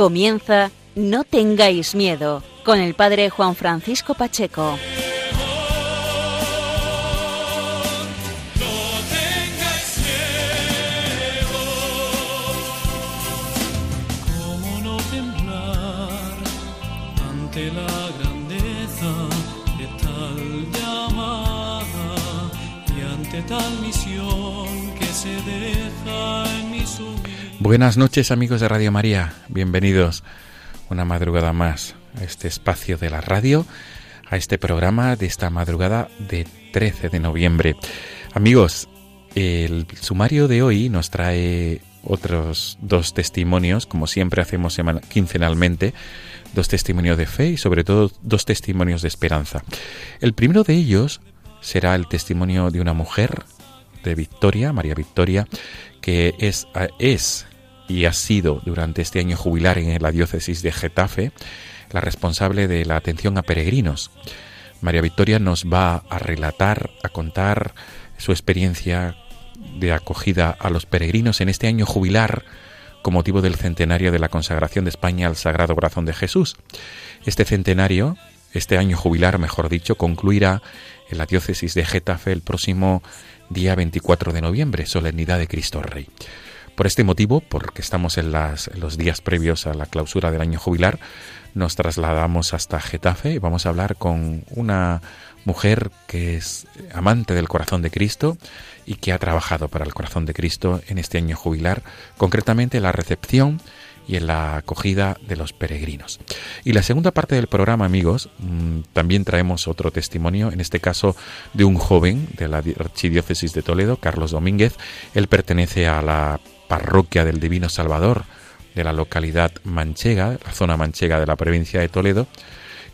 Comienza No tengáis miedo con el padre Juan Francisco Pacheco. Buenas noches amigos de Radio María, bienvenidos una madrugada más a este espacio de la radio, a este programa de esta madrugada de 13 de noviembre. Amigos, el sumario de hoy nos trae otros dos testimonios, como siempre hacemos quincenalmente, dos testimonios de fe y sobre todo dos testimonios de esperanza. El primero de ellos será el testimonio de una mujer, de Victoria, María Victoria, que es, es y ha sido durante este año jubilar en la diócesis de Getafe la responsable de la atención a peregrinos. María Victoria nos va a relatar, a contar su experiencia de acogida a los peregrinos en este año jubilar con motivo del centenario de la consagración de España al Sagrado Corazón de Jesús. Este centenario, este año jubilar, mejor dicho, concluirá en la diócesis de Getafe el próximo día 24 de noviembre, solemnidad de Cristo Rey. Por este motivo, porque estamos en, los días previos a la clausura del año jubilar, nos trasladamos hasta Getafe y vamos a hablar con una mujer que es amante del corazón de Cristo y que ha trabajado para el corazón de Cristo en este año jubilar, concretamente en la recepción y en la acogida de los peregrinos. Y la segunda parte del programa, amigos, mmm, también traemos otro testimonio, en este caso de un joven de la Archidiócesis de Toledo, Carlos Domínguez. Él pertenece a la parroquia del Divino Salvador de la localidad manchega, la zona manchega de la provincia de Toledo,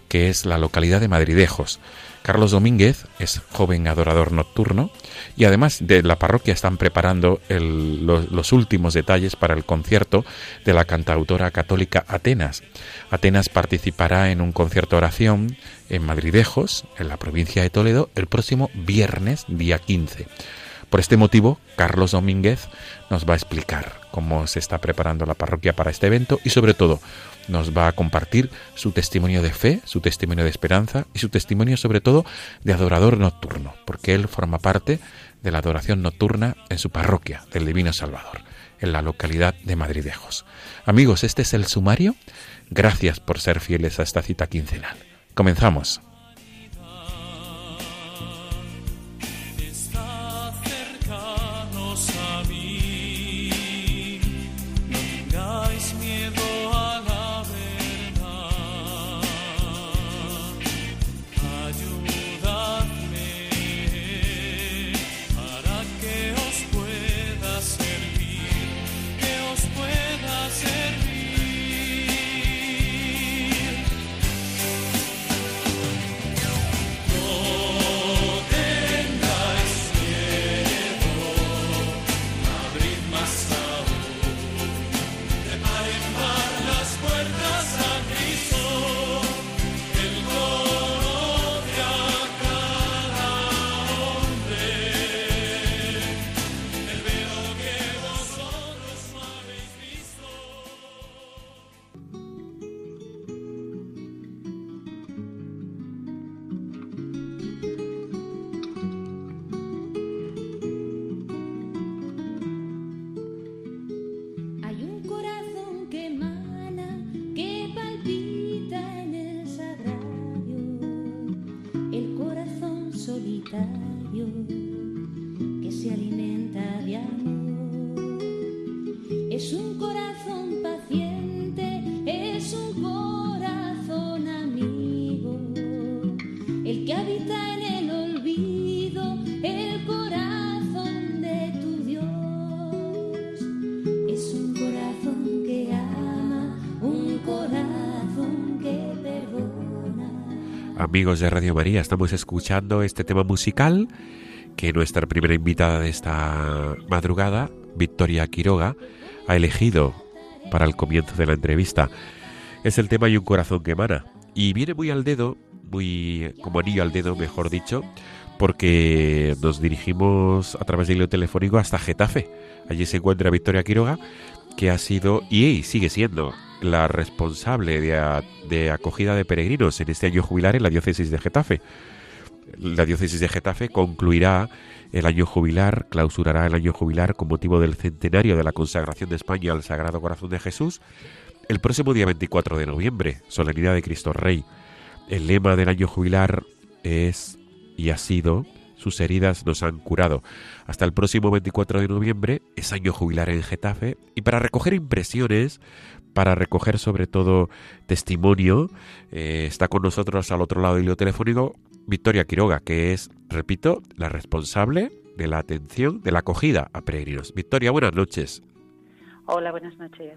que es la localidad de Madridejos. Carlos Domínguez es joven adorador nocturno y además de la parroquia están preparando los, los, últimos detalles para el concierto de la cantautora católica Atenas. Atenas participará en un concierto oración en Madridejos, en la provincia de Toledo, el próximo viernes, día 15. Por este motivo, Carlos Domínguez nos va a explicar cómo se está preparando la parroquia para este evento y sobre todo nos va a compartir su testimonio de fe, su testimonio de esperanza y su testimonio sobre todo de adorador nocturno, porque él forma parte de la adoración nocturna en su parroquia del Divino Salvador, en la localidad de Madridejos. Amigos, este es el sumario. Gracias por ser fieles a esta cita quincenal. Comenzamos. Amigos de Radio María, estamos escuchando este tema musical que nuestra primera invitada de esta madrugada, Victoria Quiroga, ha elegido para el comienzo de la entrevista. Es el tema Y un corazón que emana. Y viene muy al dedo, muy como anillo al dedo, mejor dicho, porque nos dirigimos a través del hilo telefónico hasta Getafe. Allí se encuentra Victoria Quiroga, que ha sido y sigue siendo la responsable de, de acogida de peregrinos en este año jubilar en la diócesis de Getafe la diócesis de Getafe concluirá el año jubilar, clausurará el año jubilar con motivo del centenario de la consagración de España al Sagrado Corazón de Jesús el próximo día 24 de noviembre, solemnidad de Cristo Rey. El lema del año jubilar es y ha sido sus heridas nos han curado. Hasta el próximo 24 de noviembre es año jubilar en Getafe y para recoger impresiones, para recoger sobre todo testimonio, eh, está con nosotros al otro lado del hilo telefónico Victoria Quiroga, que es, repito, la responsable de la atención, de la acogida a peregrinos. Victoria, buenas noches. Hola, buenas noches.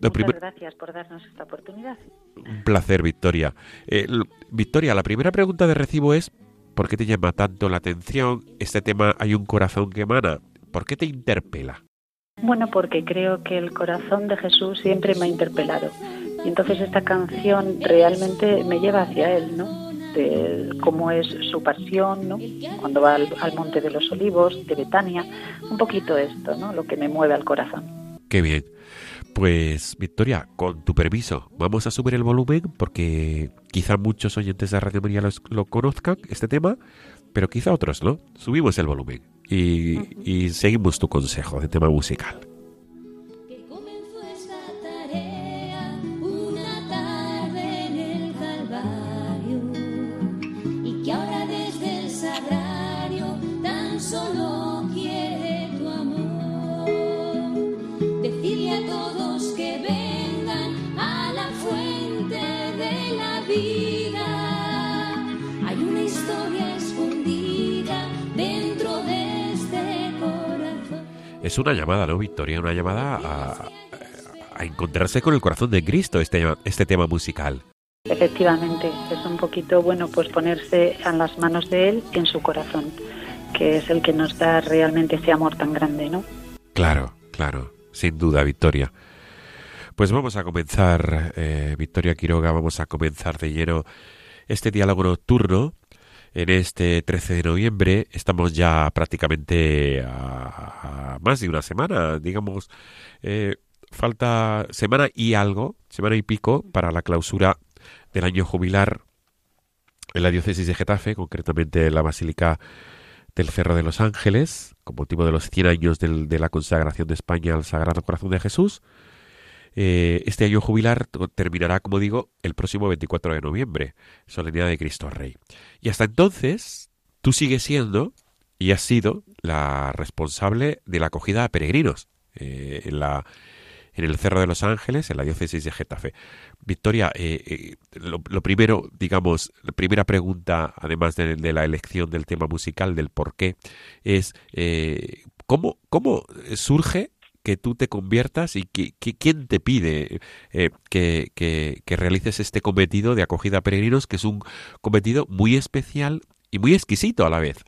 Muchas gracias por darnos esta oportunidad. Un placer, Victoria. Eh, Victoria, la primera pregunta de recibo es, ¿por qué te llama tanto la atención este tema Hay un corazón que emana? ¿Por qué te interpela? Bueno, porque creo que el corazón de Jesús siempre me ha interpelado. Y entonces esta canción realmente me lleva hacia Él, ¿no? de cómo es su pasión, ¿no? cuando va al, Monte de los Olivos, de Betania, un poquito esto, ¿no? lo que me mueve al corazón. Qué bien. Pues Victoria, con tu permiso, vamos a subir el volumen porque quizá muchos oyentes de Radio María lo conozcan, este tema, pero quizá otros no. Subimos el volumen y seguimos tu consejo de tema musical. Es una llamada, ¿no, Victoria? Una llamada a, encontrarse con el corazón de Cristo, este, este tema musical. Efectivamente, es un poquito, bueno, pues ponerse en las manos de Él y en su corazón, que es el que nos da realmente ese amor tan grande, ¿no? Claro, claro, sin duda, Victoria. Pues vamos a comenzar, eh, Victoria Quiroga, vamos a comenzar de lleno este diálogo nocturno en este 13 de noviembre. Estamos ya prácticamente a, más de una semana, digamos, eh, falta semana y algo, semana y pico para la clausura del año jubilar en la diócesis de Getafe, concretamente en la Basílica del Cerro de los Ángeles, con motivo de los 100 años de la consagración de España al Sagrado Corazón de Jesús. Eh, este año jubilar terminará, como digo, el próximo 24 de noviembre, solemnidad de Cristo Rey. Y hasta entonces, tú sigues siendo y has sido la responsable de la acogida a peregrinos eh, en, el Cerro de los Ángeles, en la diócesis de Getafe. Victoria, eh, lo, primero, digamos, la primera pregunta, además de, la elección del tema musical, del por qué, es ¿cómo, ¿cómo surge que tú te conviertas y que, quién te pide eh, que, que, realices este cometido de acogida a peregrinos, que es un cometido muy especial y muy exquisito a la vez.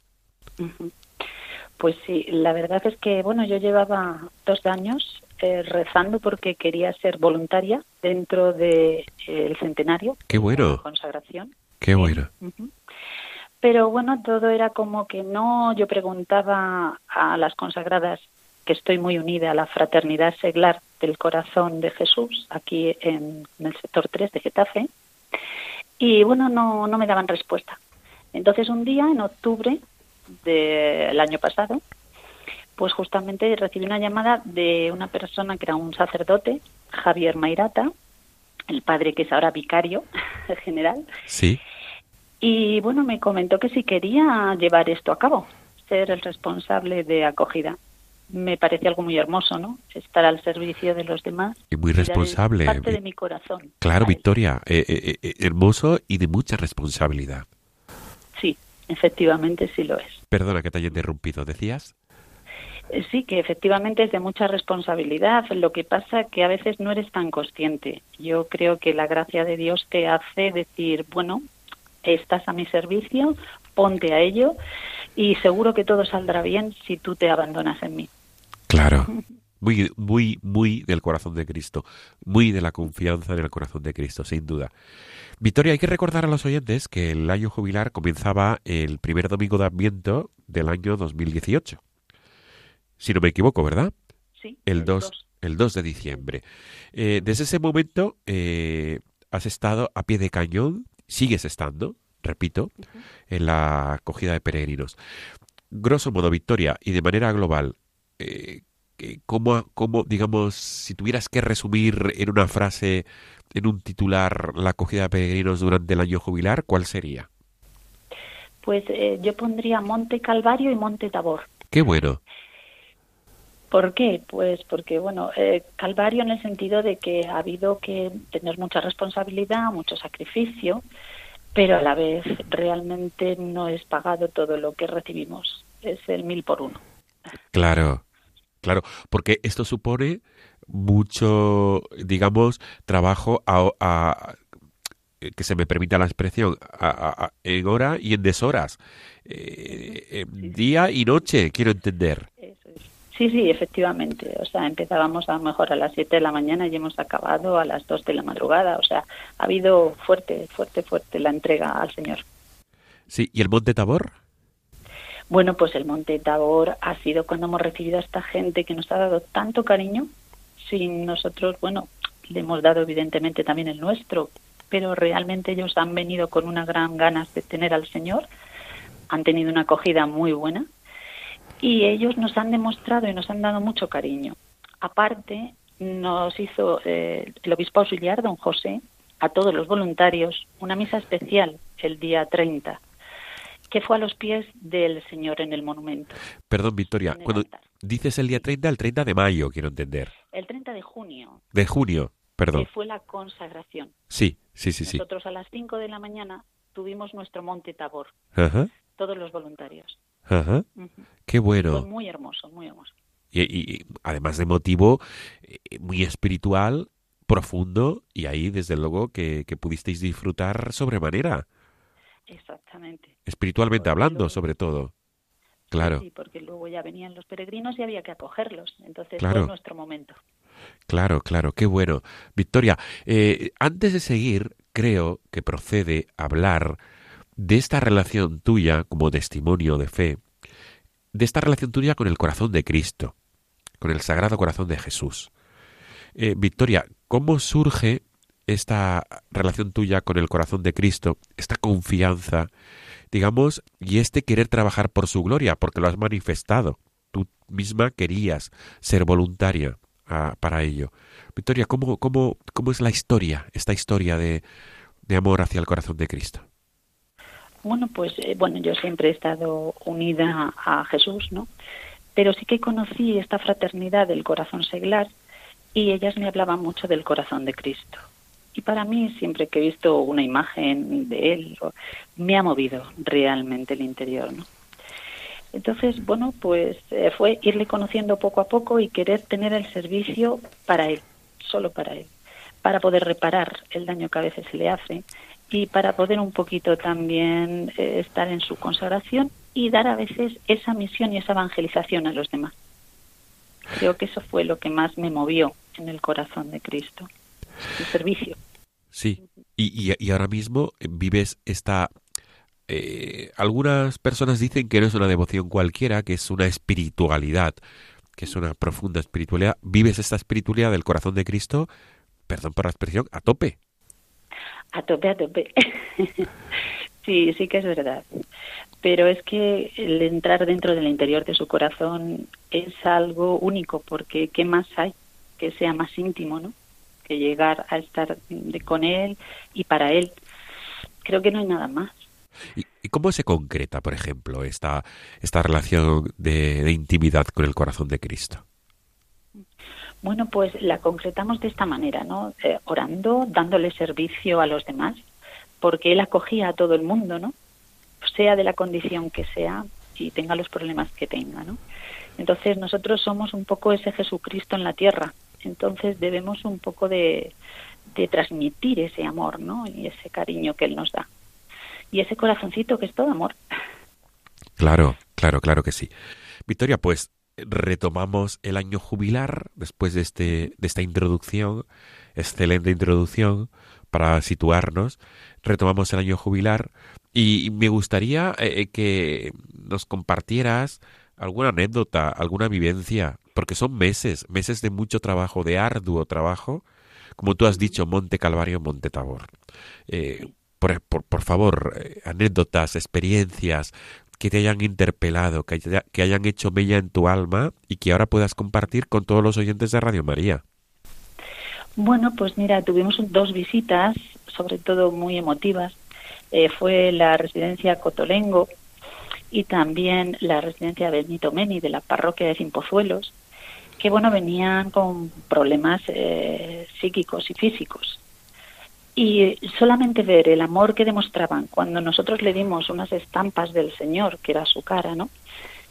Pues sí, la verdad es que, bueno, yo llevaba dos años eh, rezando porque quería ser voluntaria dentro del de, el centenario. Qué bueno. De la consagración. Qué bueno. Pero bueno, todo era como que no, yo preguntaba a las consagradas que estoy muy unida a la fraternidad seglar del corazón de Jesús, aquí en, el sector 3 de Getafe, y bueno, no, no me daban respuesta. Entonces un día, en octubre del año pasado, pues justamente recibí una llamada de una persona que era un sacerdote, Javier Mairata, el padre que es ahora vicario general. Sí. Y bueno, me comentó que si quería llevar esto a cabo, ser el responsable de acogida me parece algo muy hermoso, ¿no? Estar al servicio de los demás. Y muy responsable. parte de mi corazón. Claro, Victoria, eh, eh, eh, hermoso y de mucha responsabilidad. Sí, efectivamente sí lo es. Perdona que te haya interrumpido, ¿decías? Eh, Sí, que efectivamente es de mucha responsabilidad. Lo que pasa que a veces no eres tan consciente. Yo creo que la gracia de Dios te hace decir, bueno, estás a mi servicio, ponte a ello y seguro que todo saldrá bien si tú te abandonas en mí. Claro. Muy, muy, muy del corazón de Cristo. Muy de la confianza en el corazón de Cristo, sin duda. Victoria, hay que recordar a los oyentes que el año jubilar comenzaba el primer domingo de Adviento del año 2018. Si no me equivoco, ¿verdad? Sí, El el 2, dos. el 2 de diciembre. Eh, desde ese momento eh, has estado a pie de cañón, sigues estando, repito, en la acogida de peregrinos. Grosso modo, Victoria, y de manera global, eh, ¿cómo, cómo, digamos, si tuvieras que resumir en una frase, en un titular, la acogida de peregrinos durante el año jubilar, cuál sería? Pues eh, yo pondría Monte Calvario y Monte Tabor. Qué bueno. ¿Por qué? Pues porque, bueno, eh, Calvario en el sentido de que ha habido que tener mucha responsabilidad, mucho sacrificio, pero a la vez realmente no es pagado todo lo que recibimos. Es el mil por uno. Claro, claro, porque esto supone mucho, digamos, trabajo a, a- que se me permita la expresión, a- en hora y en deshoras, Eh, eh, día y noche, quiero entender. Sí, sí, efectivamente. O sea, empezábamos a lo mejor a las 7 de la mañana y hemos acabado a las 2 de la madrugada. O sea, ha habido fuerte, fuerte, fuerte la entrega al Señor. Sí, ¿y el Monte Tabor? Bueno, pues el Monte Tabor ha sido cuando hemos recibido a esta gente que nos ha dado tanto cariño. Sin nosotros, bueno, le hemos dado evidentemente también el nuestro, pero realmente ellos han venido con una gran ganas de tener al Señor, han tenido una acogida muy buena y ellos nos han demostrado y nos han dado mucho cariño. Aparte, nos hizo eh, el obispo auxiliar, don José, a todos los voluntarios, una misa especial el día 30 que fue a los pies del Señor en el monumento. Perdón, Victoria, cuando altar. dices el día 30, el 30 de mayo, quiero entender. El 30 de junio, De junio, perdón. que fue la consagración. Sí, sí, sí, sí. Nosotros a las 5 de la mañana tuvimos nuestro monte Tabor, Ajá, todos los voluntarios. ajá. Ujú. Qué Fue bueno. muy hermoso, muy hermoso. Y, y- y además de motivo eh, muy espiritual, profundo, y ahí desde luego que, que pudisteis disfrutar sobremanera, Exactamente. espiritualmente hablando luego- sobre todo. Claro, Sí, porque luego ya venían los peregrinos y había que acogerlos. Entonces Claro. fue nuestro momento. claro, claro, qué bueno. Victoria, eh, antes de seguir, creo que procede hablar de esta relación tuya como testimonio de fe, de esta relación tuya con el corazón de Cristo, con el Sagrado Corazón de Jesús. Eh, Victoria, ¿cómo surge esta relación tuya con el corazón de Cristo, esta confianza, digamos, y este querer trabajar por su gloria, porque lo has manifestado? Tú misma querías ser voluntaria ah, para ello. Victoria, ¿cómo, cómo, ¿cómo es la historia, esta historia de, de amor hacia el corazón de Cristo? Bueno, pues eh, bueno, yo siempre he estado unida a Jesús, ¿no? Pero sí que conocí esta fraternidad del corazón seglar y ellas me hablaban mucho del corazón de Cristo. Y para mí, siempre que he visto una imagen de él, me ha movido realmente el interior, ¿no? Entonces, bueno, pues eh, fue irle conociendo poco a poco y querer tener el servicio para él, solo para él, para poder reparar el daño que a veces se le hace y para poder un poquito también eh, estar en su consagración y dar a veces esa misión y esa evangelización a los demás. Creo que eso fue lo que más me movió en el corazón de Cristo, el servicio. Sí, y, y, y ahora mismo eh, vives esta... eh, algunas personas dicen que no es una devoción cualquiera, que es una espiritualidad, que es una profunda espiritualidad. Vives esta espiritualidad del corazón de Cristo, perdón por la expresión, a tope. A tope, a tope. sí, sí que es verdad. Pero es que el entrar dentro del interior de su corazón es algo único, porque ¿qué más hay que sea más íntimo, no? Que llegar a estar de, con él y para él. Creo que no hay nada más. ¿Y, y cómo se concreta, por ejemplo, esta, esta relación de, de intimidad con el corazón de Cristo? Bueno, pues la concretamos de esta manera, ¿no? Eh, orando, dándole servicio a los demás, porque él acogía a todo el mundo, ¿no? sea de la condición que sea y tenga los problemas que tenga, ¿no? Entonces nosotros somos un poco ese Jesucristo en la tierra, entonces debemos un poco de, transmitir ese amor, ¿no? Y ese cariño que Él nos da. Y ese corazoncito que es todo amor. Claro, claro, claro que sí. Victoria, pues retomamos el año jubilar después de, este, de esta introducción, excelente introducción para situarnos. Retomamos el año jubilar y me gustaría eh, que nos compartieras alguna anécdota, alguna vivencia, porque son meses, meses de mucho trabajo, de arduo trabajo, como tú has dicho, Monte Calvario, Monte Tabor. Eh, por, favor, eh, anécdotas, experiencias que te hayan interpelado, que, haya, que hayan hecho mella en tu alma y que ahora puedas compartir con todos los oyentes de Radio María. Bueno, pues mira, tuvimos dos visitas, sobre todo muy emotivas. Eh, fue la residencia Cotolengo y también la residencia Benito Meni de la parroquia de Cimpozuelos, que bueno, venían con problemas eh, psíquicos y físicos. Y solamente ver el amor que demostraban cuando nosotros le dimos unas estampas del Señor, que era su cara, ¿no?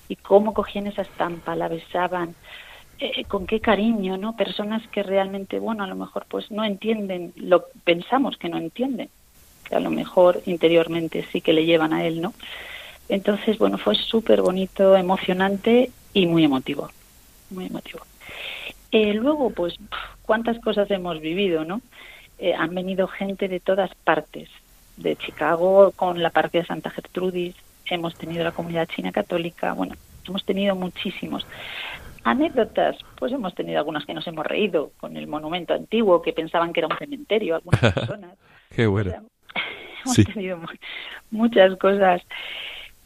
Y cómo cogían esa estampa, la besaban, eh, con qué cariño, ¿no? Personas que realmente, bueno, a lo mejor pues no entienden, lo pensamos que no entienden, que a lo mejor interiormente sí que le llevan a él, ¿no? Entonces, bueno, fue súper bonito, emocionante y muy emotivo, muy emotivo. Eh, luego, pues, cuántas cosas hemos vivido, ¿no? Eh, han venido gente de todas partes, de Chicago con la parroquia de Santa Gertrudis, hemos tenido la comunidad china católica, bueno, hemos tenido muchísimos. Anécdotas, pues hemos tenido algunas que nos hemos reído con el monumento antiguo que pensaban que era un cementerio, algunas personas. Qué bueno. O sea, hemos sí. tenido muchas cosas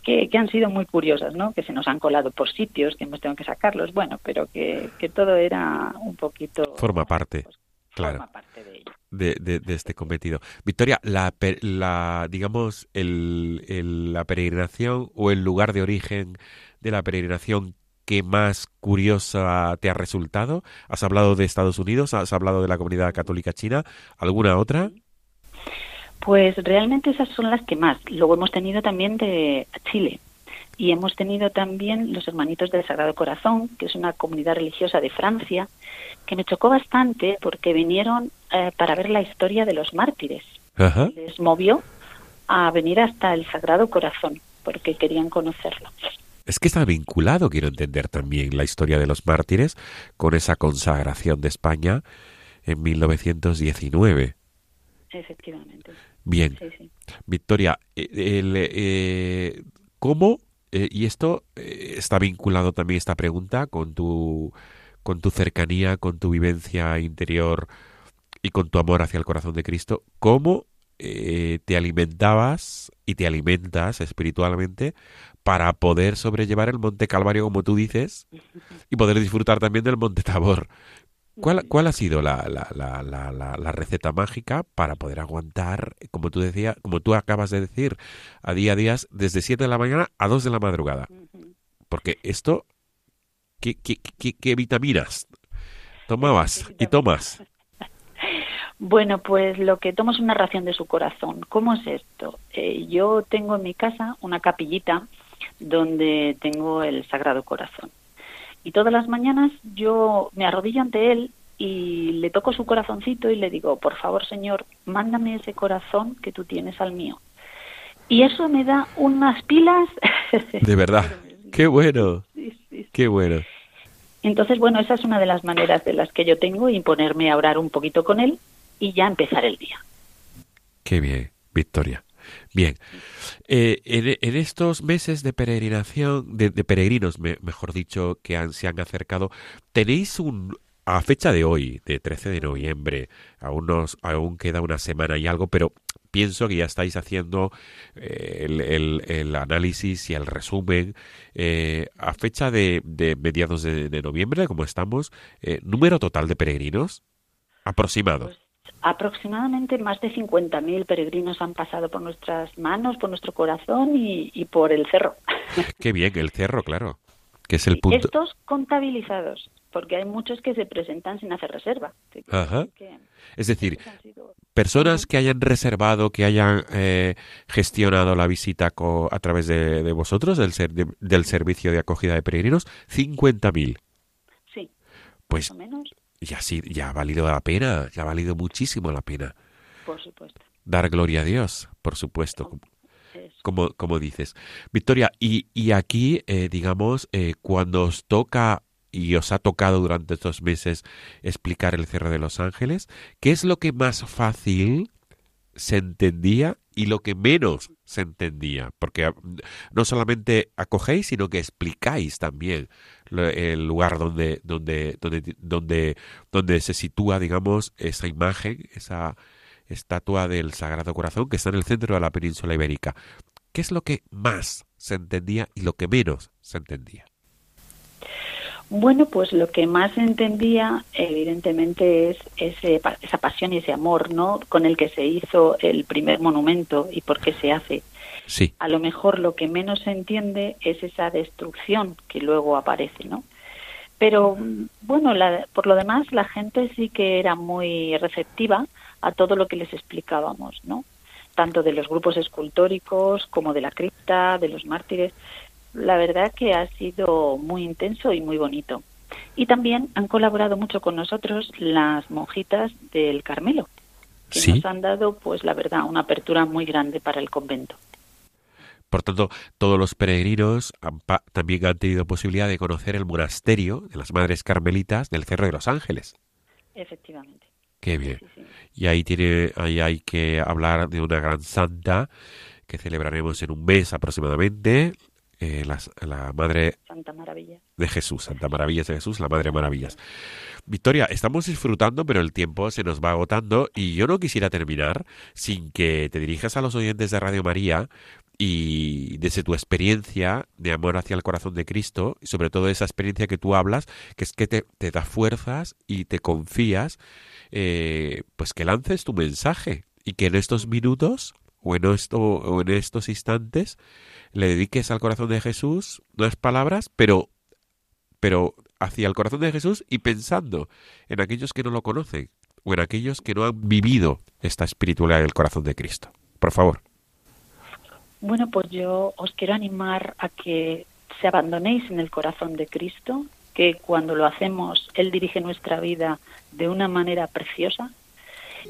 que, que, han sido muy curiosas, ¿no? Que se nos han colado por sitios, que hemos tenido que sacarlos, bueno, pero que, que todo era un poquito... Forma parte, pues, claro. Forma parte de ello. De, de, de, este cometido. Victoria, la, la digamos, el, el, la peregrinación o el lugar de origen de la peregrinación que más curiosa te ha resultado? ¿Has hablado de Estados Unidos? ¿Has hablado de la comunidad católica china? ¿Alguna otra? Pues realmente esas son las que más. Luego hemos tenido también de Chile y hemos tenido también los hermanitos del Sagrado Corazón, que es una comunidad religiosa de Francia, que me chocó bastante porque vinieron eh, para ver la historia de los mártires. Ajá. Les movió a venir hasta el Sagrado Corazón porque querían conocerlo. Es que está vinculado, quiero entender también, la historia de los mártires con esa consagración de España en 1919. Efectivamente. Bien. Sí, sí. Victoria, el, eh, ¿cómo, eh, y esto eh, está vinculado también esta pregunta con tu, con tu cercanía, con tu vivencia interior y con tu amor hacia el corazón de Cristo, ¿cómo eh, te alimentabas y te alimentas espiritualmente para poder sobrellevar el Monte Calvario, como tú dices, y poder disfrutar también del Monte Tabor. ¿Cuál, cuál ha sido la, la, la, la, la receta mágica para poder aguantar, como tú decías, como tú acabas de decir, a día a día, desde 7 de la mañana a 2 de la madrugada? Porque esto, ¿qué, qué, qué, qué vitaminas tomabas y tomas? Bueno, pues lo que tomo es una ración de su corazón. ¿Cómo es esto? Eh, yo tengo en mi casa una capillita donde tengo el Sagrado Corazón. Y todas las mañanas yo me arrodillo ante él y le toco su corazoncito y le digo, por favor, Señor, mándame ese corazón que tú tienes al mío. Y eso me da unas pilas. De verdad. Qué bueno. Sí, sí, sí. Qué bueno. Entonces, bueno, esa es una de las maneras de las que yo tengo y ponerme a orar un poquito con él y ya empezar el día. Qué bien, Victoria. Bien, eh, en, estos meses de peregrinación, de, de peregrinos, me, mejor dicho, que han, se han acercado, tenéis un, a fecha de hoy, de 13 de noviembre, aún, nos, queda una semana y algo, pero pienso que ya estáis haciendo eh, el, el, análisis y el resumen eh, a fecha de, de mediados de, de, noviembre, como estamos, eh, número total de peregrinos aproximado. Pues aproximadamente más de 50.000 peregrinos han pasado por nuestras manos, por nuestro corazón y, y por el cerro. Qué bien, el cerro, claro, que es el punto. Estos contabilizados. porque hay muchos que se presentan sin hacer reserva. Ajá. que Es decir, sido- personas que hayan reservado, que hayan eh, gestionado la visita co- a través de, de vosotros, del, ser- de- del servicio de acogida de peregrinos, 50.000. Sí, Pues más o menos, ya sí, ya ha valido la pena, ya ha valido muchísimo la pena. por supuesto. Dar gloria a Dios, por supuesto, como, Eso. como, como dices. Victoria, y, y aquí, eh, digamos, eh, cuando os toca y os ha tocado durante estos meses explicar el Cerro de los Ángeles, ¿qué es lo que más fácil se entendía y lo que menos se entendía? Porque ah, no solamente acogéis, sino que explicáis también el lugar donde, donde, donde, donde, donde se sitúa, digamos, esa imagen, esa estatua del Sagrado Corazón que está en el centro de la península ibérica. ¿Qué es lo que más se entendía y lo que menos se entendía? Bueno, pues lo que más entendía, evidentemente, es ese, esa pasión y ese amor, ¿no? Con el que se hizo el primer monumento y por qué se hace. Sí, A lo mejor lo que menos se entiende es esa destrucción que luego aparece, ¿no? Pero bueno, la- por lo demás, la gente sí que era muy receptiva a todo lo que les explicábamos, ¿no? Tanto de los grupos escultóricos como de la cripta, de los mártires. La verdad que ha sido muy intenso y muy bonito. Y también han colaborado mucho con nosotros las monjitas del Carmelo, que Sí. nos han dado, pues la verdad, una apertura muy grande para el convento. por tanto, todos los peregrinos han también han tenido posibilidad de conocer el monasterio de las Madres Carmelitas del Cerro de los Ángeles. Efectivamente. Qué bien. Sí, sí. Y ahí, tiene, ahí hay que hablar de una gran santa que celebraremos en un mes aproximadamente, eh, la Madre Santa Maravilla. de Jesús, Santa Maravillas de Jesús, la Madre Maravillas. Victoria, estamos disfrutando, pero el tiempo se nos va agotando y yo no quisiera terminar sin que te dirijas a los oyentes de Radio María y desde tu experiencia de amor hacia el corazón de Cristo, y sobre todo esa experiencia que tú hablas, que es que te, te da fuerzas y te confías, eh, pues que lances tu mensaje y que en estos minutos o en, esto, o en estos instantes le dediques al corazón de Jesús unas palabras, pero pero hacia el corazón de Jesús y pensando en aquellos que no lo conocen o en aquellos que no han vivido esta espiritualidad del corazón de Cristo. Por favor. Bueno, pues yo os quiero animar a que se abandonéis en el corazón de Cristo, que cuando lo hacemos, Él dirige nuestra vida de una manera preciosa.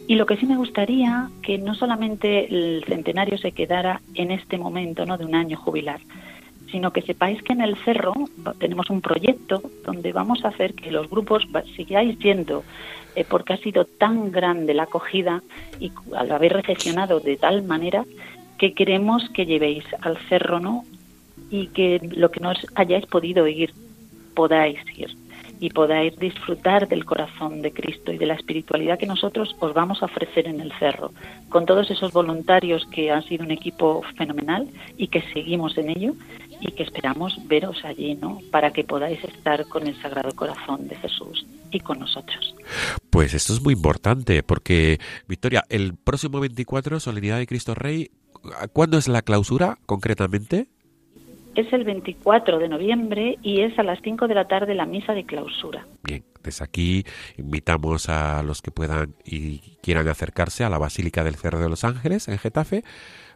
Y lo que sí me gustaría que no solamente el centenario se quedara en este momento, ¿no? De un año jubilar, sino que sepáis que en el cerro tenemos un proyecto donde vamos a hacer que los grupos sigáis yendo, eh, porque ha sido tan grande la acogida y al haber recepcionado de tal manera que queremos que llevéis al cerro, ¿no? Y que lo que no os hayáis podido ir, podáis ir y podáis disfrutar del corazón de Cristo y de la espiritualidad que nosotros os vamos a ofrecer en el cerro, con todos esos voluntarios que han sido un equipo fenomenal y que seguimos en ello y que esperamos veros allí, ¿no? Para que podáis estar con el Sagrado Corazón de Jesús y con nosotros. Pues esto es muy importante porque, Victoria, el próximo 24, Solemnidad de Cristo Rey, ¿cuándo es la clausura concretamente? Es el 24 de noviembre y es a las 5 de la tarde la misa de clausura. Bien, desde aquí invitamos a los que puedan y quieran acercarse a la Basílica del Cerro de los Ángeles en Getafe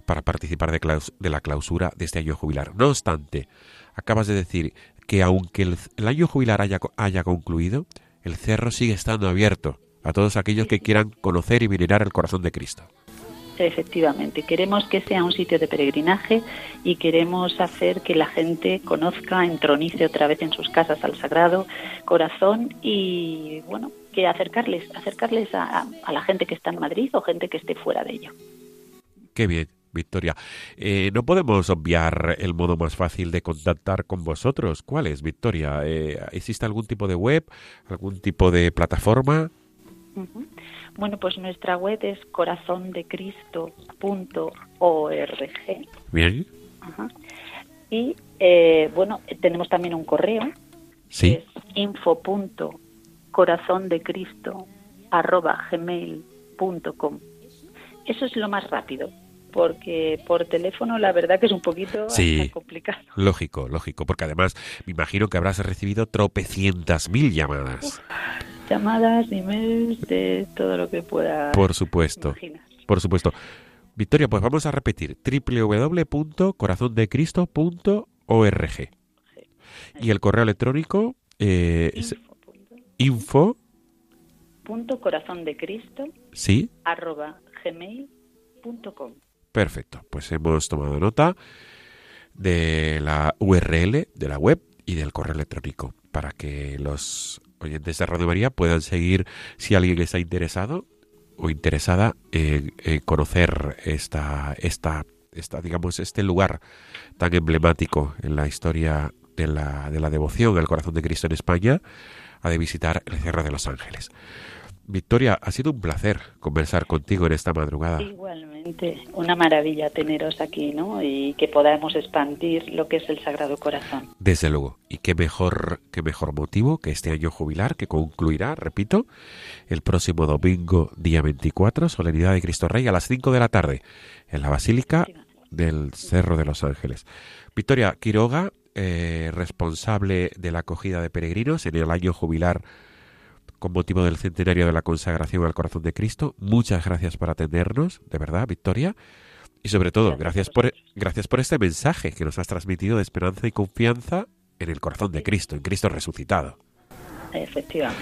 para participar de, la clausura de este año jubilar. No obstante, acabas de decir que aunque el, año jubilar haya, haya concluido, el cerro sigue estando abierto a todos aquellos que quieran conocer y venerar el corazón de Cristo. Efectivamente, queremos que sea un sitio de peregrinaje y queremos hacer que la gente conozca, entronice otra vez en sus casas al Sagrado Corazón y, bueno, que acercarles, acercarles a, a- la gente que está en Madrid o gente que esté fuera de ello. Qué bien, Victoria. Eh, no podemos obviar el modo más fácil de contactar con vosotros. ¿Cuál es, Victoria? Eh, ¿Existe algún tipo de web, algún tipo de plataforma? Bueno, pues nuestra web es corazondecristo.org Bien, Ajá. y, eh, bueno, tenemos también un correo sí. es info.corazondecristo arroba gmail.com. Eso es lo más rápido. porque por teléfono la verdad que es un poquito Sí. complicado. Lógico, lógico, porque además me imagino que habrás recibido tropecientas mil llamadas. Llamadas, emails, de todo lo que pueda Por supuesto, imaginar. por supuesto. Victoria, pues vamos a repetir www.corazondecristo.org y el correo electrónico eh, es Info punto- info, punto corazón de Cristo sí, arroba gmail punto com. Perfecto, pues hemos tomado nota de la URL de la web y del correo electrónico para que los oyentes de Radio María puedan seguir si alguien está interesado o interesada en, conocer esta, esta, esta, digamos, este lugar tan emblemático en la historia de la, de la devoción al corazón de Cristo en España, ha de visitar el Cerro de los Ángeles. Victoria, ha sido un placer conversar contigo en esta madrugada. Igualmente, una maravilla teneros aquí, ¿no? Y que podamos expandir lo que es el Sagrado Corazón. Desde luego. Y qué mejor, qué mejor motivo que este año jubilar, que concluirá, repito, el próximo domingo, día 24, Solemnidad de Cristo Rey, a las 5 de la tarde, en la Basílica del Cerro de los Ángeles. Victoria Quiroga, eh, responsable de la acogida de peregrinos en el año jubilar con motivo del centenario de la consagración al corazón de Cristo. Muchas gracias por atendernos, de verdad, Victoria. Y sobre todo, gracias por, gracias por este mensaje que nos has transmitido de esperanza y confianza en el corazón de Cristo, en Cristo resucitado. Efectivamente.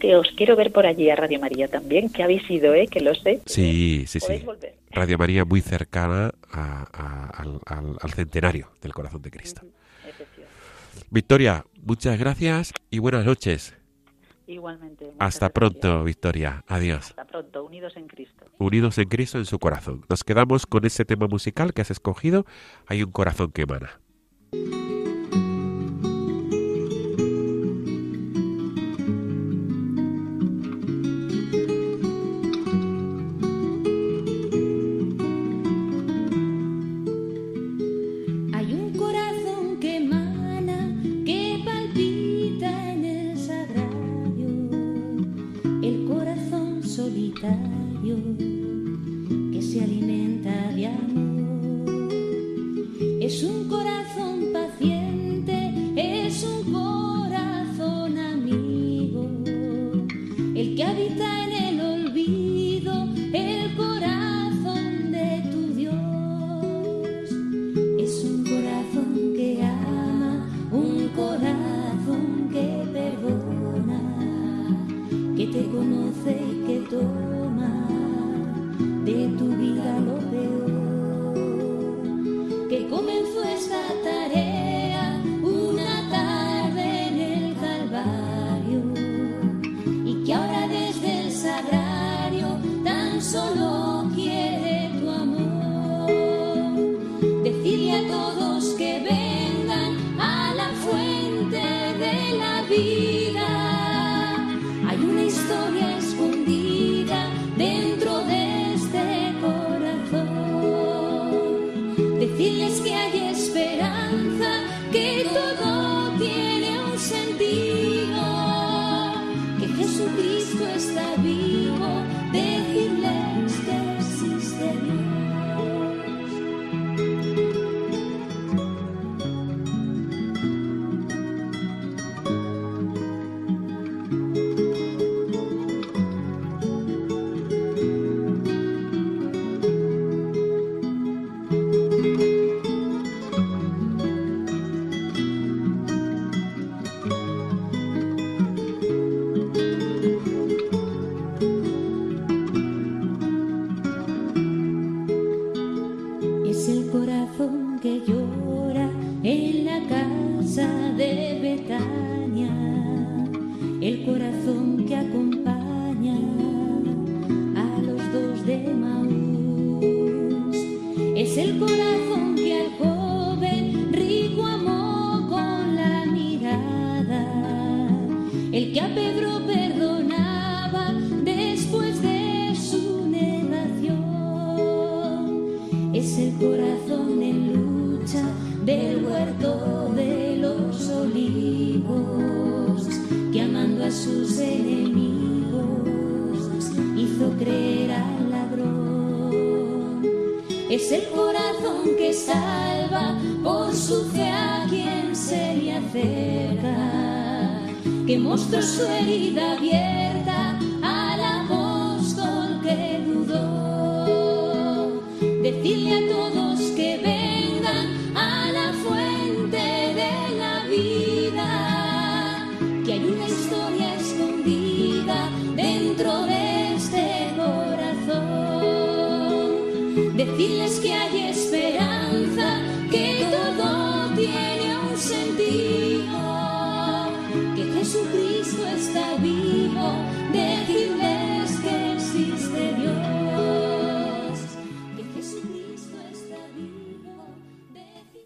Que os quiero ver por allí a Radio María también, que habéis ido, ¿eh? Que lo sé. Sí, sí, sí. volver. Radio María muy cercana a- a- al, al- al centenario del corazón de Cristo. Efectivamente. Victoria, muchas gracias y buenas noches. Igualmente. Hasta gracias. pronto, Victoria. Adiós. Hasta pronto, unidos en Cristo. Unidos en Cristo en su corazón. Nos quedamos con ese tema musical que has escogido. Hay un corazón que emana.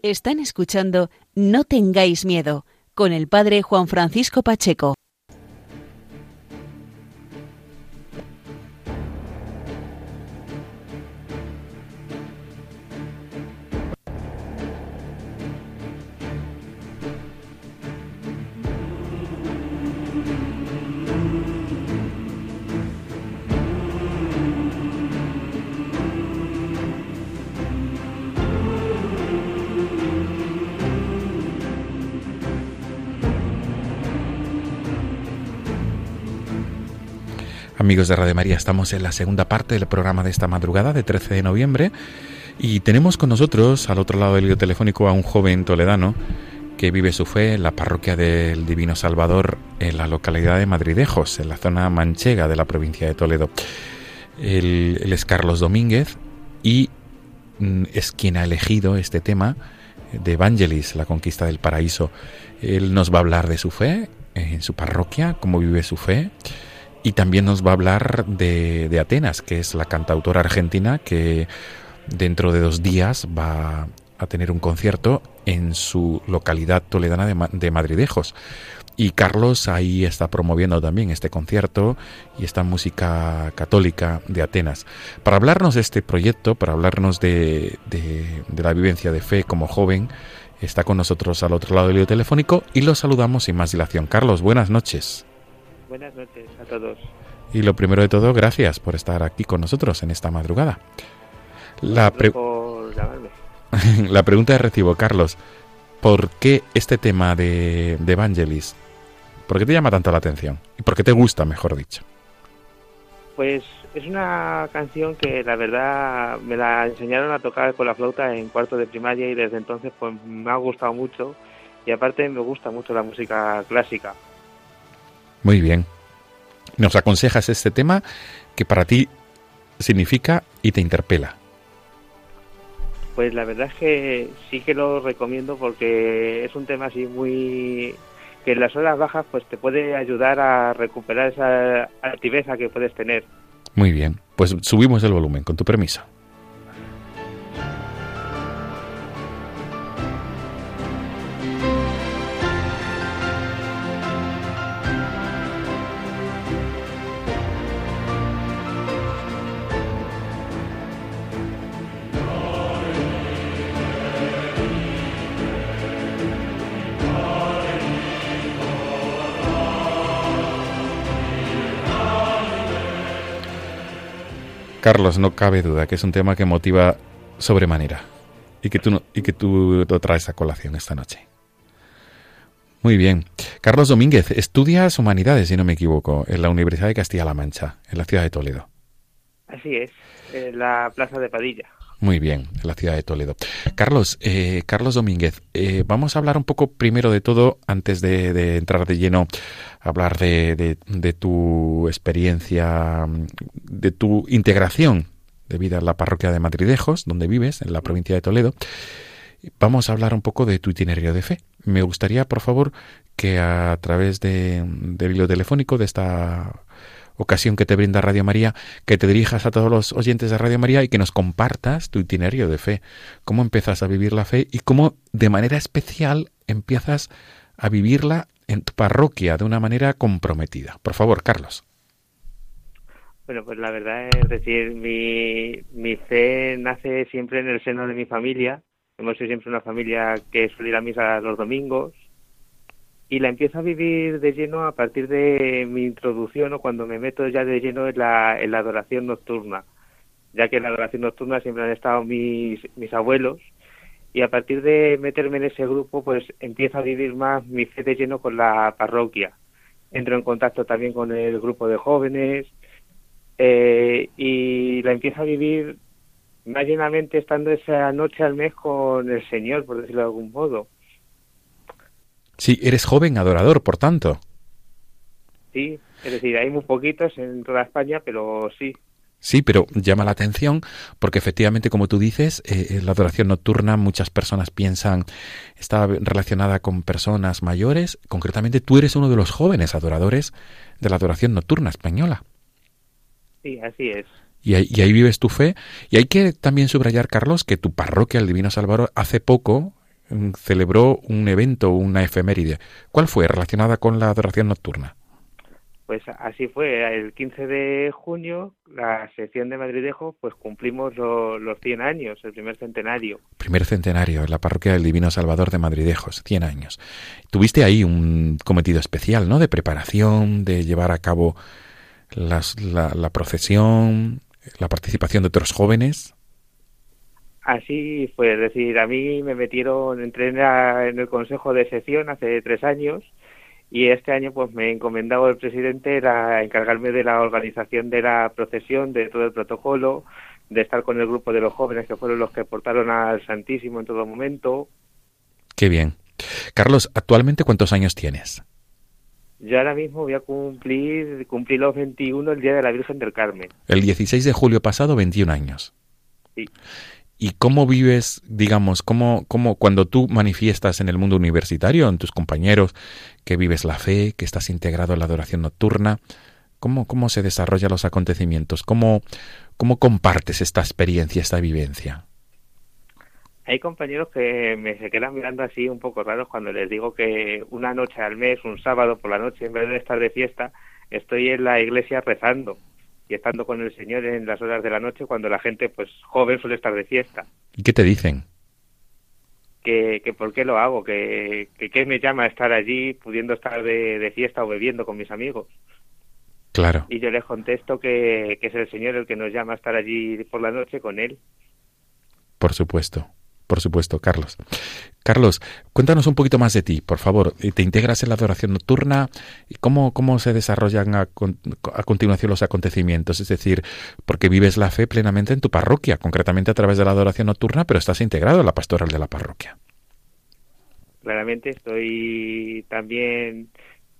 Están escuchando No tengáis miedo con el padre Juan Francisco Pacheco. Amigos de Radio María, estamos en la segunda parte del programa de esta madrugada de 13 de noviembre y tenemos con nosotros al otro lado del hilo telefónico a un joven toledano que vive su fe en la parroquia del Divino Salvador en la localidad de Madridejos, en la zona manchega de la provincia de Toledo. Él, él es Carlos Domínguez y mm, es quien ha elegido este tema de Evangelis, la conquista del paraíso. Él nos va a hablar de su fe en su parroquia, cómo vive su fe. Y también nos va a hablar de, de Atenas, que es la cantautora argentina que dentro de dos días va a tener un concierto en su localidad toledana de, de Madridejos. Y Carlos ahí está promoviendo también este concierto y esta música católica de Atenas. Para hablarnos de este proyecto, para hablarnos de, de- de la vivencia de fe como joven, está con nosotros al otro lado del hilo telefónico y lo saludamos sin más dilación. Carlos, buenas noches. Buenas noches a todos. Y lo primero de todo, gracias por estar aquí con nosotros en esta madrugada. La, pre- por la pregunta de recibo, Carlos, ¿por qué este tema de, de Evangelis? ¿Por qué te llama tanto la atención? ¿Y por qué te gusta, mejor dicho? Pues es una canción que la verdad me la enseñaron a tocar con la flauta en cuarto de primaria y desde entonces pues me ha gustado mucho y aparte me gusta mucho la música clásica. Muy bien. Nos aconsejas este tema que para ti significa y te interpela. Pues la verdad es que sí que lo recomiendo porque es un tema así muy que en las horas bajas pues te puede ayudar a recuperar esa altiveza que puedes tener. Muy bien. Pues subimos el volumen, con tu permiso. Carlos, no cabe duda que es un tema que motiva sobremanera y que tú, y que tú lo traes a colación esta noche. Muy bien. Carlos Domínguez, estudias humanidades, si no me equivoco, en la Universidad de Castilla-La Mancha, en la ciudad de Toledo. Así es, en la plaza de Padilla. Muy bien, en la ciudad de Toledo. Carlos, eh, Carlos Domínguez, eh, vamos a hablar un poco primero de todo, antes de, de entrar de lleno, hablar de, de- tu experiencia, de tu integración de vida en la parroquia de Madridejos, donde vives, en la provincia de Toledo. Vamos a hablar un poco de tu itinerario de fe. Me gustaría, por favor, que a través de, del hilo telefónico de esta ocasión que te brinda Radio María, que te dirijas a todos los oyentes de Radio María y que nos compartas tu itinerario de fe, cómo empiezas a vivir la fe y cómo de manera especial empiezas a vivirla en tu parroquia de una manera comprometida. Por favor, Carlos. Bueno, pues la verdad es decir, mi, mi fe nace siempre en el seno de mi familia. Hemos sido siempre una familia que suele ir a misa los domingos. Y la empiezo a vivir de lleno a partir de mi introducción o cuando me meto ya de lleno en la, en la adoración nocturna. ya que en la adoración nocturna siempre han estado mis, mis abuelos y a partir de meterme en ese grupo pues empiezo a vivir más mi fe de lleno con la parroquia. Entro en contacto también con el grupo de jóvenes eh, y la empiezo a vivir más llenamente estando esa noche al mes con el Señor, por decirlo de algún modo. Sí, eres joven adorador, por tanto. Sí, es decir, hay muy poquitos en toda España, pero sí. Sí, pero llama la atención porque efectivamente, como tú dices, eh, la adoración nocturna muchas personas piensan está relacionada con personas mayores. Concretamente, tú eres uno de los jóvenes adoradores de la adoración nocturna española. Sí, así es. Y ahí, y ahí vives tu fe. Y hay que también subrayar, Carlos, que tu parroquia, el Divino Salvador, hace poco celebró un evento, una efeméride. ¿Cuál fue relacionada con la adoración nocturna? Pues así fue, el 15 de junio, la sección de Madridejo, pues cumplimos lo- los 100 años, el primer centenario. Primer centenario en la parroquia del Divino Salvador de Madridejos, 100 años. Tuviste ahí un cometido especial, ¿no? De preparación, de llevar a cabo las- la, la procesión, la participación de otros jóvenes. Así fue, es decir, a mí me metieron, entré en, la- en el consejo de sección hace tres años y este año pues me encomendaba el presidente era encargarme de la organización de la procesión, de todo el protocolo, de estar con el grupo de los jóvenes que fueron los que portaron al Santísimo en todo momento. Qué bien. Carlos, ¿actualmente cuántos años tienes? Yo ahora mismo voy a cumplir, cumplir los 21 el Día de la Virgen del Carmen. El 16 de julio pasado, 21 años. Sí. ¿Y cómo vives, digamos, cómo, cómo cuando tú manifiestas en el mundo universitario, en tus compañeros, que vives la fe, que estás integrado en la adoración nocturna, cómo, cómo se desarrollan los acontecimientos? ¿Cómo, ¿Cómo compartes esta experiencia, esta vivencia? Hay compañeros que me se quedan mirando así un poco raros cuando les digo que una noche al mes, un sábado por la noche, en vez de estar de fiesta, estoy en la iglesia rezando y estando con el Señor en las horas de la noche cuando la gente pues joven suele estar de fiesta. ¿Y qué te dicen? Que, que por qué lo hago, que, que qué me llama a estar allí pudiendo estar de, de fiesta o bebiendo con mis amigos. Claro. Y yo les contesto que, que es el Señor el que nos llama a estar allí por la noche con Él. Por supuesto, por supuesto, Carlos. Carlos, cuéntanos un poquito más de ti, por favor. ¿Te integras en la adoración nocturna? ¿Y cómo, cómo se desarrollan a, a continuación los acontecimientos? Es decir, porque vives la fe plenamente en tu parroquia, concretamente a través de la adoración nocturna, pero estás integrado en la pastoral de la parroquia. Claramente estoy también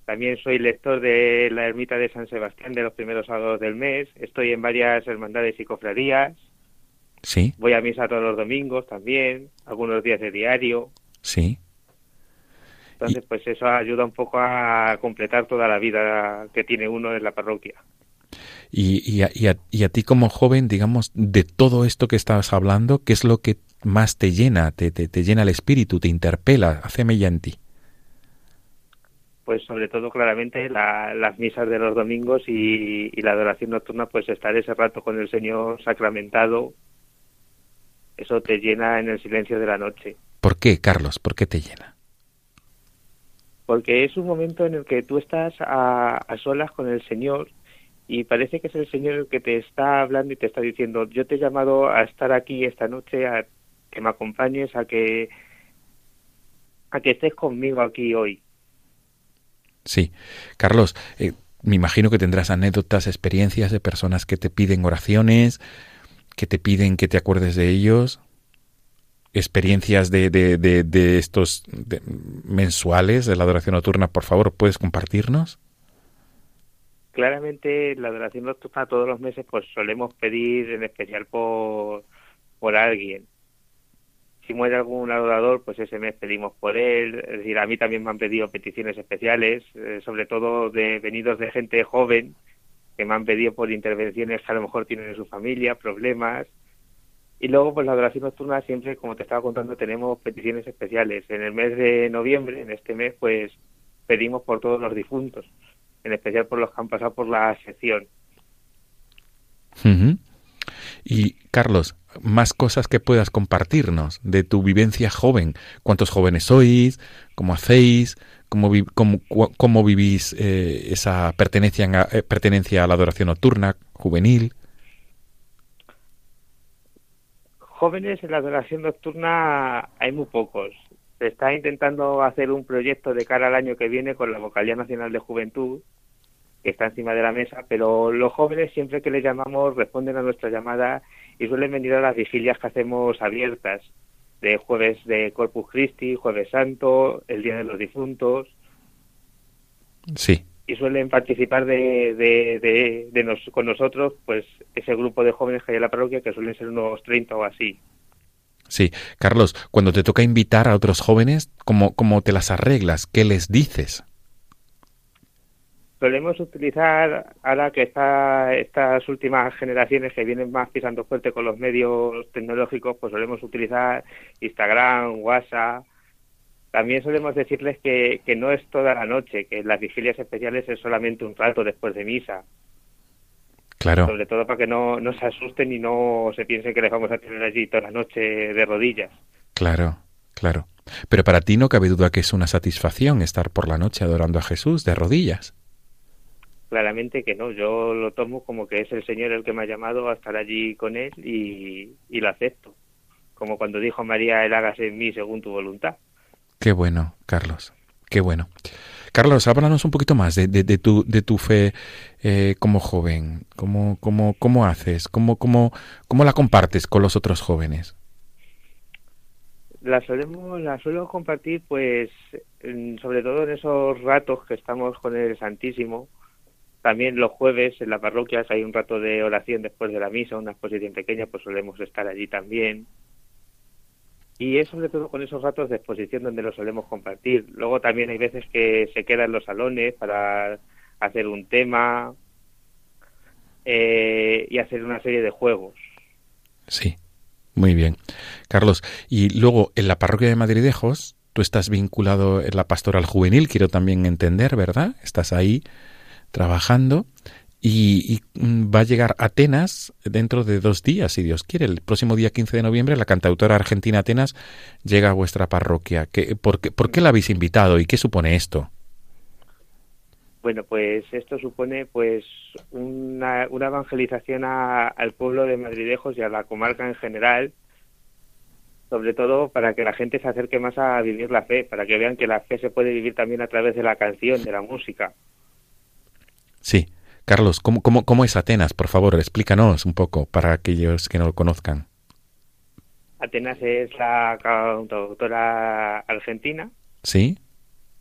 también soy lector de la ermita de San Sebastián de los primeros sábados del mes. Estoy en varias hermandades y cofradías. Sí, Voy a misa todos los domingos también, algunos días de diario. sí. Entonces, pues eso ayuda un poco a completar toda la vida que tiene uno en la parroquia. Y, y, a, y a- y a ti como joven, digamos, de todo esto que estabas hablando, ¿qué es lo que más te llena, te, te, te llena el espíritu, te interpela, hace mella en ti? Pues sobre todo claramente la- las misas de los domingos y, y la adoración nocturna, pues estar ese rato con el Señor sacramentado, eso te llena en el silencio de la noche. ¿Por qué, Carlos? ¿Por qué te llena? porque es un momento en el que tú estás a, a solas con el Señor y parece que es el Señor el que te está hablando y te está diciendo, yo te he llamado a estar aquí esta noche, a que me acompañes, a que a que estés conmigo aquí hoy. Sí. Carlos, eh, me imagino que tendrás anécdotas, experiencias de personas que te piden oraciones, que te piden que te acuerdes de ellos, experiencias de, de, de, de estos mensuales de la adoración nocturna, por favor, ¿puedes compartirnos? Claramente la adoración nocturna todos los meses pues solemos pedir en especial por, por alguien. Si muere algún adorador, pues ese mes pedimos por él. Es decir, a mí también me han pedido peticiones especiales, eh, sobre todo de venidos de gente joven, que me han pedido por intervenciones que a lo mejor tienen en su familia, problemas. Y luego, pues la adoración nocturna siempre, como te estaba contando, tenemos peticiones especiales. En el mes de noviembre, en este mes, pues pedimos por todos los difuntos, en especial por los que han pasado por la sección. Y Carlos, más cosas que puedas compartirnos de tu vivencia joven. ¿Cuántos jóvenes sois? ¿Cómo hacéis? ¿Cómo, cómo, cómo vivís eh, esa pertenencia, eh, pertenencia a la adoración nocturna juvenil? Jóvenes en la adoración nocturna hay muy pocos. Se está intentando hacer un proyecto de cara al año que viene con la Vocalía Nacional de Juventud, que está encima de la mesa, pero los jóvenes siempre que les llamamos responden a nuestra llamada y suelen venir a las vigilias que hacemos abiertas, de jueves de Corpus Christi, jueves santo, el Día de los Difuntos. Sí. Y suelen participar de, de, de, nos, con nosotros, pues ese grupo de jóvenes que hay en la parroquia, que suelen ser unos 30 o así. Sí, Carlos, cuando te toca invitar a otros jóvenes, ¿cómo, cómo te las arreglas? ¿Qué les dices? Solemos utilizar, ahora que está estas últimas generaciones que vienen más pisando fuerte con los medios tecnológicos, pues solemos utilizar Instagram, WhatsApp. También solemos decirles que, que no es toda la noche, que las vigilias especiales es solamente un rato después de misa. Claro. Sobre todo para que no, no se asusten y no se piensen que les vamos a tener allí toda la noche de rodillas. Claro, claro. Pero para ti no cabe duda que es una satisfacción estar por la noche adorando a Jesús de rodillas claramente que no. Yo lo tomo como que es el Señor el que me ha llamado a estar allí con Él y, lo acepto. Como cuando dijo María, Él hágase en mí según tu voluntad. Qué bueno, Carlos. Qué bueno. Carlos, háblanos un poquito más de, de, tu, de tu fe eh, como joven. ¿Cómo, cómo, cómo haces? ¿Cómo, cómo, ¿Cómo la compartes con los otros jóvenes? La, solemos, la suelo compartir, pues, sobre todo en esos ratos que estamos con el Santísimo, también los jueves en la parroquia hay un rato de oración después de la misa, una exposición pequeña, pues solemos estar allí también. Y es sobre todo con esos ratos de exposición donde lo solemos compartir. Luego también hay veces que se quedan los salones para hacer un tema eh, y hacer una serie de juegos. Sí, muy bien. Carlos, y luego en la parroquia de Madridejos, tú estás vinculado en la pastoral juvenil, quiero también entender, ¿verdad? Estás ahí trabajando y, mm, va a llegar Atenas dentro de dos días, si Dios quiere. El próximo día 15 de noviembre la cantautora argentina Atenas llega a vuestra parroquia. ¿Qué, por, qué, ¿Por qué la habéis invitado y qué supone esto? Bueno, pues esto supone pues una, una evangelización al pueblo de Madridejos y a la comarca en general, sobre todo para que la gente se acerque más a vivir la fe, para que vean que la fe se puede vivir también a través de la canción, de la música. Sí. Carlos, ¿cómo, cómo, cómo es Atenas? Por favor, explícanos un poco para aquellos que no lo conozcan. Atenas es la cantautora argentina. Sí.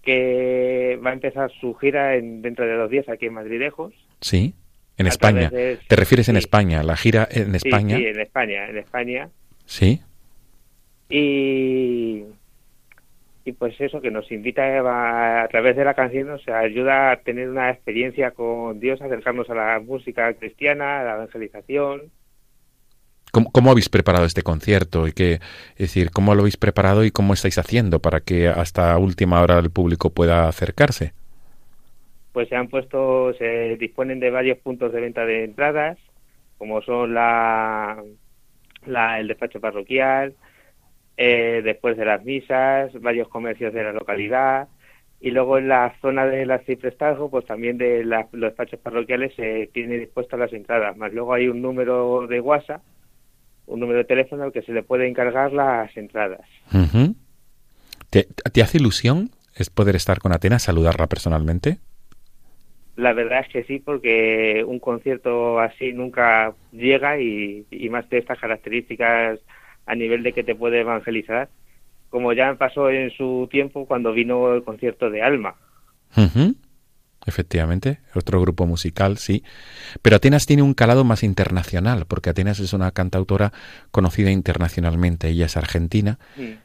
Que va a empezar su gira en, dentro de dos días aquí en Madridejos. Sí. En España. ¿Te refieres en España? ¿La gira en España? Sí, sí, en España, en España. Sí. Y y pues eso que nos invita a, a, través de la canción nos ayuda a tener una experiencia con Dios, acercarnos a la música cristiana, a la evangelización. ¿Cómo, ¿Cómo, habéis preparado este concierto? Y que, es decir, ¿cómo lo habéis preparado y cómo estáis haciendo para que hasta última hora el público pueda acercarse? Pues se han puesto, se disponen de varios puntos de venta de entradas, como son la, la el despacho parroquial, eh, después de las misas, varios comercios de la localidad y luego en la zona de la Ciprestalgo, pues también de los despachos parroquiales se tiene dispuestas las entradas, más luego hay un número de WhatsApp, un número de teléfono al que se le puede encargar las entradas. ¿Te, ¿Te, hace ilusión es poder estar con Atenas, saludarla personalmente? La verdad es que sí, porque un concierto así nunca llega y, y más de estas características a nivel de que te puede evangelizar, como ya pasó en su tiempo cuando vino el concierto de Alma. Efectivamente, otro grupo musical, sí. Pero Atenas tiene un calado más internacional, porque Atenas es una cantautora conocida internacionalmente. Ella es argentina.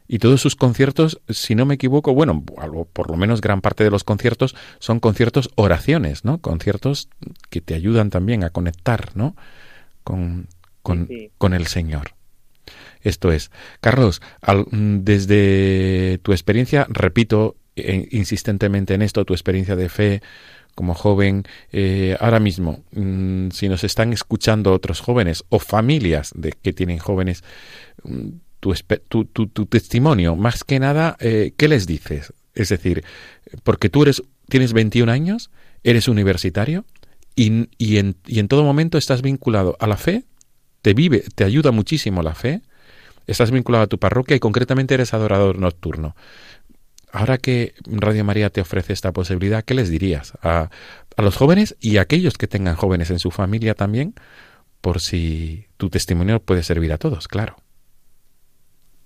Y todos sus conciertos, si no me equivoco, bueno, por lo menos gran parte de los conciertos son conciertos oraciones, ¿no? Conciertos que te ayudan también a conectar, ¿no? Con, con, con el Señor. Esto es, Carlos, mm, desde tu experiencia, repito eh, insistentemente en esto, tu experiencia de fe como joven, eh, ahora mismo, mm, si nos están escuchando otros jóvenes o familias de que tienen jóvenes, mm, tu, tu, testimonio, más que nada, eh, ¿qué les dices? Es decir, porque tú eres, tienes 21 años, eres universitario y, en, y en todo momento estás vinculado a la fe, te vive, te ayuda muchísimo la fe, estás vinculado a tu parroquia y concretamente eres adorador nocturno. Ahora que Radio María te ofrece esta posibilidad, ¿qué les dirías a, a los jóvenes y a aquellos que tengan jóvenes en su familia también? Por si tu testimonio puede servir a todos, claro.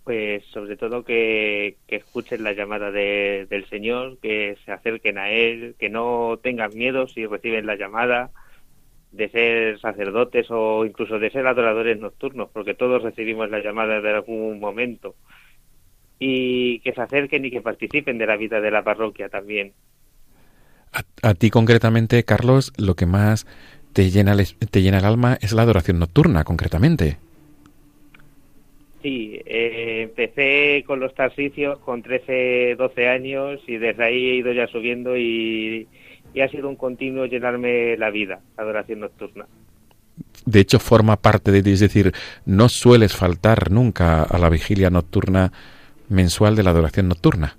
Pues sobre todo que, escuchen la llamada de, del Señor, que se acerquen a Él, que no tengan miedo si reciben la llamada de ser sacerdotes o incluso de ser adoradores nocturnos, porque todos recibimos la llamada de algún momento y que se acerquen y que participen de la vida de la parroquia también. A, ti concretamente, Carlos, lo que más te llena, el, te llena el alma es la adoración nocturna, concretamente. Sí, eh, empecé con los tarsicios con 13, 12 años y desde ahí he ido ya subiendo y, y ha sido un continuo llenarme la vida, la adoración nocturna de hecho forma parte de ti, es decir, no sueles faltar nunca a la vigilia nocturna mensual de la adoración nocturna.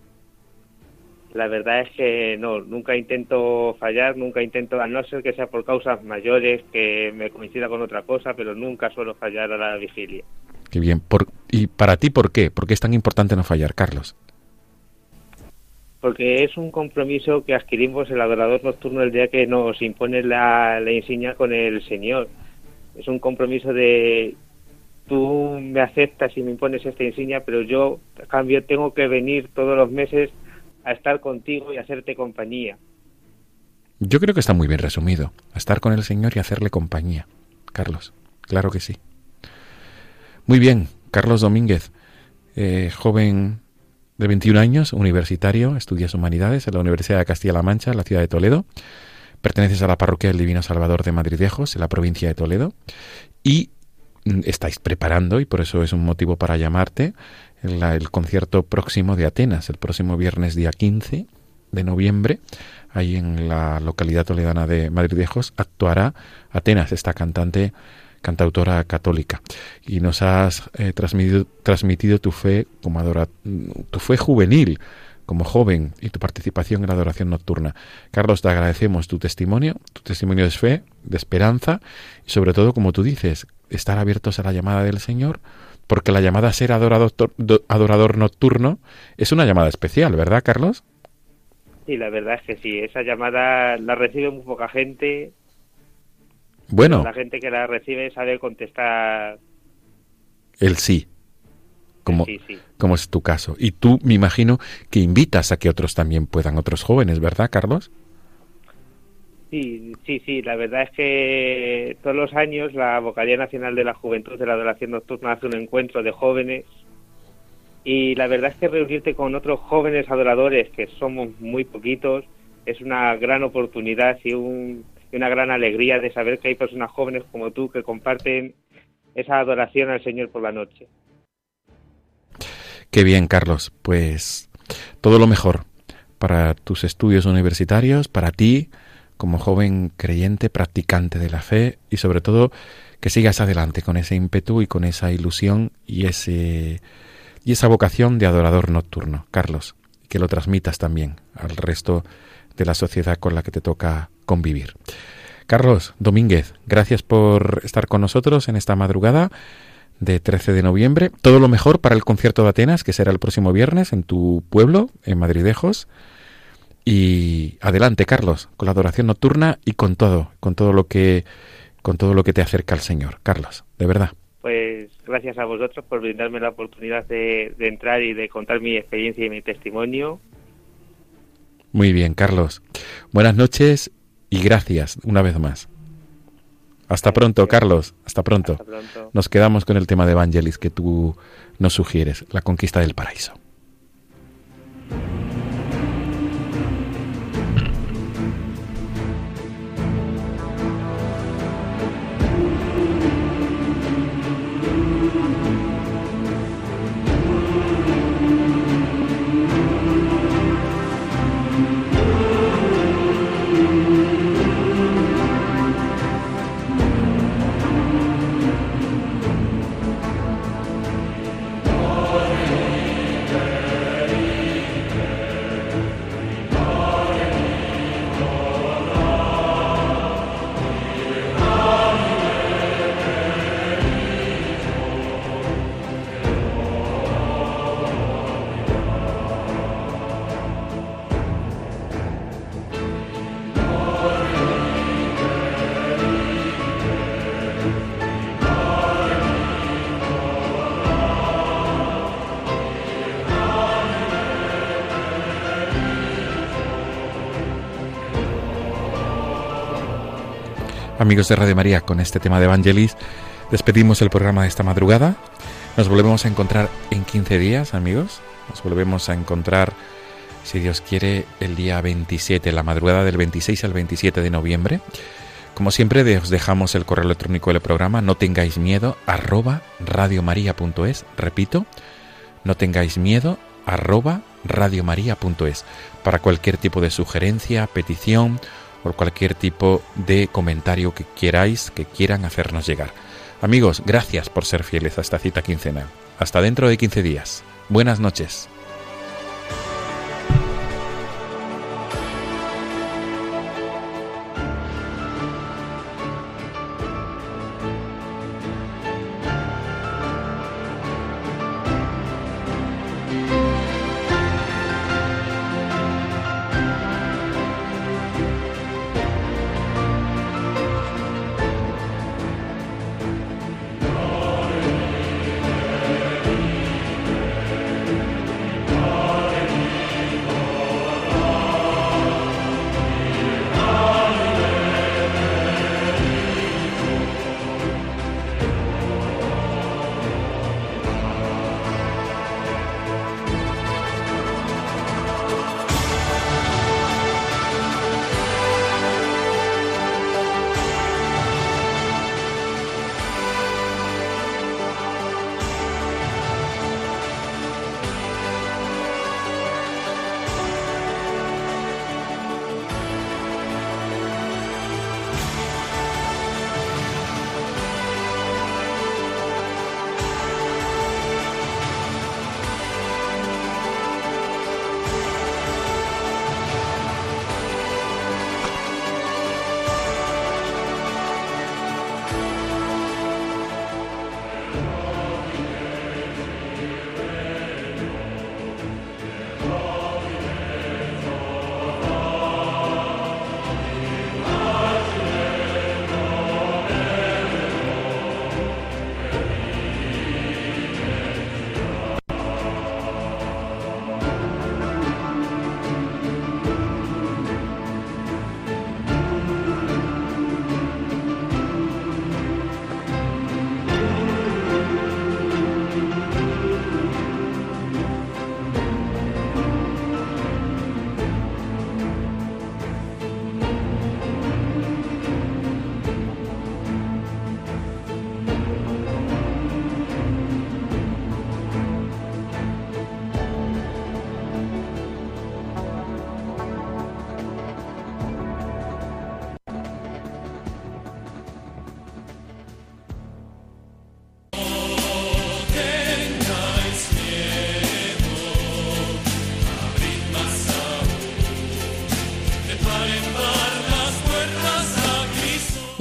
La verdad es que no, nunca intento fallar, nunca intento, a no ser que sea por causas mayores, que me coincida con otra cosa, pero nunca suelo fallar a la vigilia. Qué bien. Por, ¿Y para ti por qué? ¿Por qué es tan importante no fallar, Carlos? Porque es un compromiso que adquirimos el adorador nocturno el día que nos impone la, la insignia con el Señor. Es un compromiso de tú me aceptas y me impones esta insignia, pero yo, a cambio, tengo que venir todos los meses a estar contigo y hacerte compañía. Yo creo que está muy bien resumido. A estar con el Señor y hacerle compañía. Carlos, claro que sí. Muy bien, Carlos Domínguez, eh, joven de 21 años, universitario, estudias humanidades en la Universidad de Castilla-La Mancha, en la ciudad de Toledo. Perteneces a la parroquia del Divino Salvador de Madridejos, en la provincia de Toledo. Y Mm, estáis preparando, y por eso es un motivo para llamarte, el, concierto próximo de Atenas, el próximo viernes día 15 de noviembre, ahí en la localidad toledana de Madridejos, actuará Atenas, esta cantante, cantautora católica. Y nos has eh, transmitido, transmitido tu fe como adora, tu fe juvenil, como joven y tu participación en la adoración nocturna. Carlos, te agradecemos tu testimonio, tu testimonio de fe, de esperanza y sobre todo, como tú dices, estar abiertos a la llamada del Señor, porque la llamada a ser adorador, adorador nocturno es una llamada especial, ¿verdad, Carlos? Sí, la verdad es que sí. Esa llamada la recibe muy poca gente. Bueno. La gente que la recibe sabe contestar. El sí. Como, sí, sí. como es tu caso. Y tú, me imagino, que invitas a que otros también puedan, otros jóvenes, ¿verdad, Carlos? Sí, sí, sí. La verdad es que todos los años la Vocalía Nacional de la Juventud de la Adoración Nocturna hace un encuentro de jóvenes y la verdad es que reunirte con otros jóvenes adoradores, que somos muy poquitos, es una gran oportunidad y, un, una gran alegría de saber que hay personas jóvenes como tú que comparten esa adoración al Señor por la noche. Qué bien, Carlos. Pues todo lo mejor para tus estudios universitarios, para ti, como joven creyente, practicante de la fe y sobre todo que sigas adelante con ese ímpetu y con esa ilusión y ese y esa vocación de adorador nocturno, Carlos, que lo transmitas también al resto de la sociedad con la que te toca convivir. Carlos Domínguez, gracias por estar con nosotros en esta madrugada de 13 de noviembre. Todo lo mejor para el concierto de Atenas, que será el próximo viernes en tu pueblo, en Madridejos. Y adelante, Carlos, con la adoración nocturna y con todo, con todo lo que con todo lo que te acerca al Señor. Carlos, de verdad. Pues gracias a vosotros por brindarme la oportunidad de, de entrar y de contar mi experiencia y mi testimonio. Muy bien, Carlos. Buenas noches y gracias una vez más. Hasta pronto, Carlos. Hasta pronto. Hasta pronto. Nos quedamos con el tema de Evangelis que tú nos sugieres, la conquista del paraíso. De Radio María, con este tema de Evangelis despedimos el programa de esta madrugada. Nos volvemos a encontrar en 15 días, amigos. Nos volvemos a encontrar, si Dios quiere, el día 27, la madrugada del 26 al 27 de noviembre. Como siempre, os dejamos el correo electrónico del programa, no tengáis miedo, arroba radiomaria.es. Repito, no tengáis miedo, arroba radiomaria.es. Para cualquier tipo de sugerencia, petición o cualquier tipo de comentario que queráis, que quieran hacernos llegar. Amigos, gracias por ser fieles a esta cita quincenal. Hasta dentro de 15 días. Buenas noches.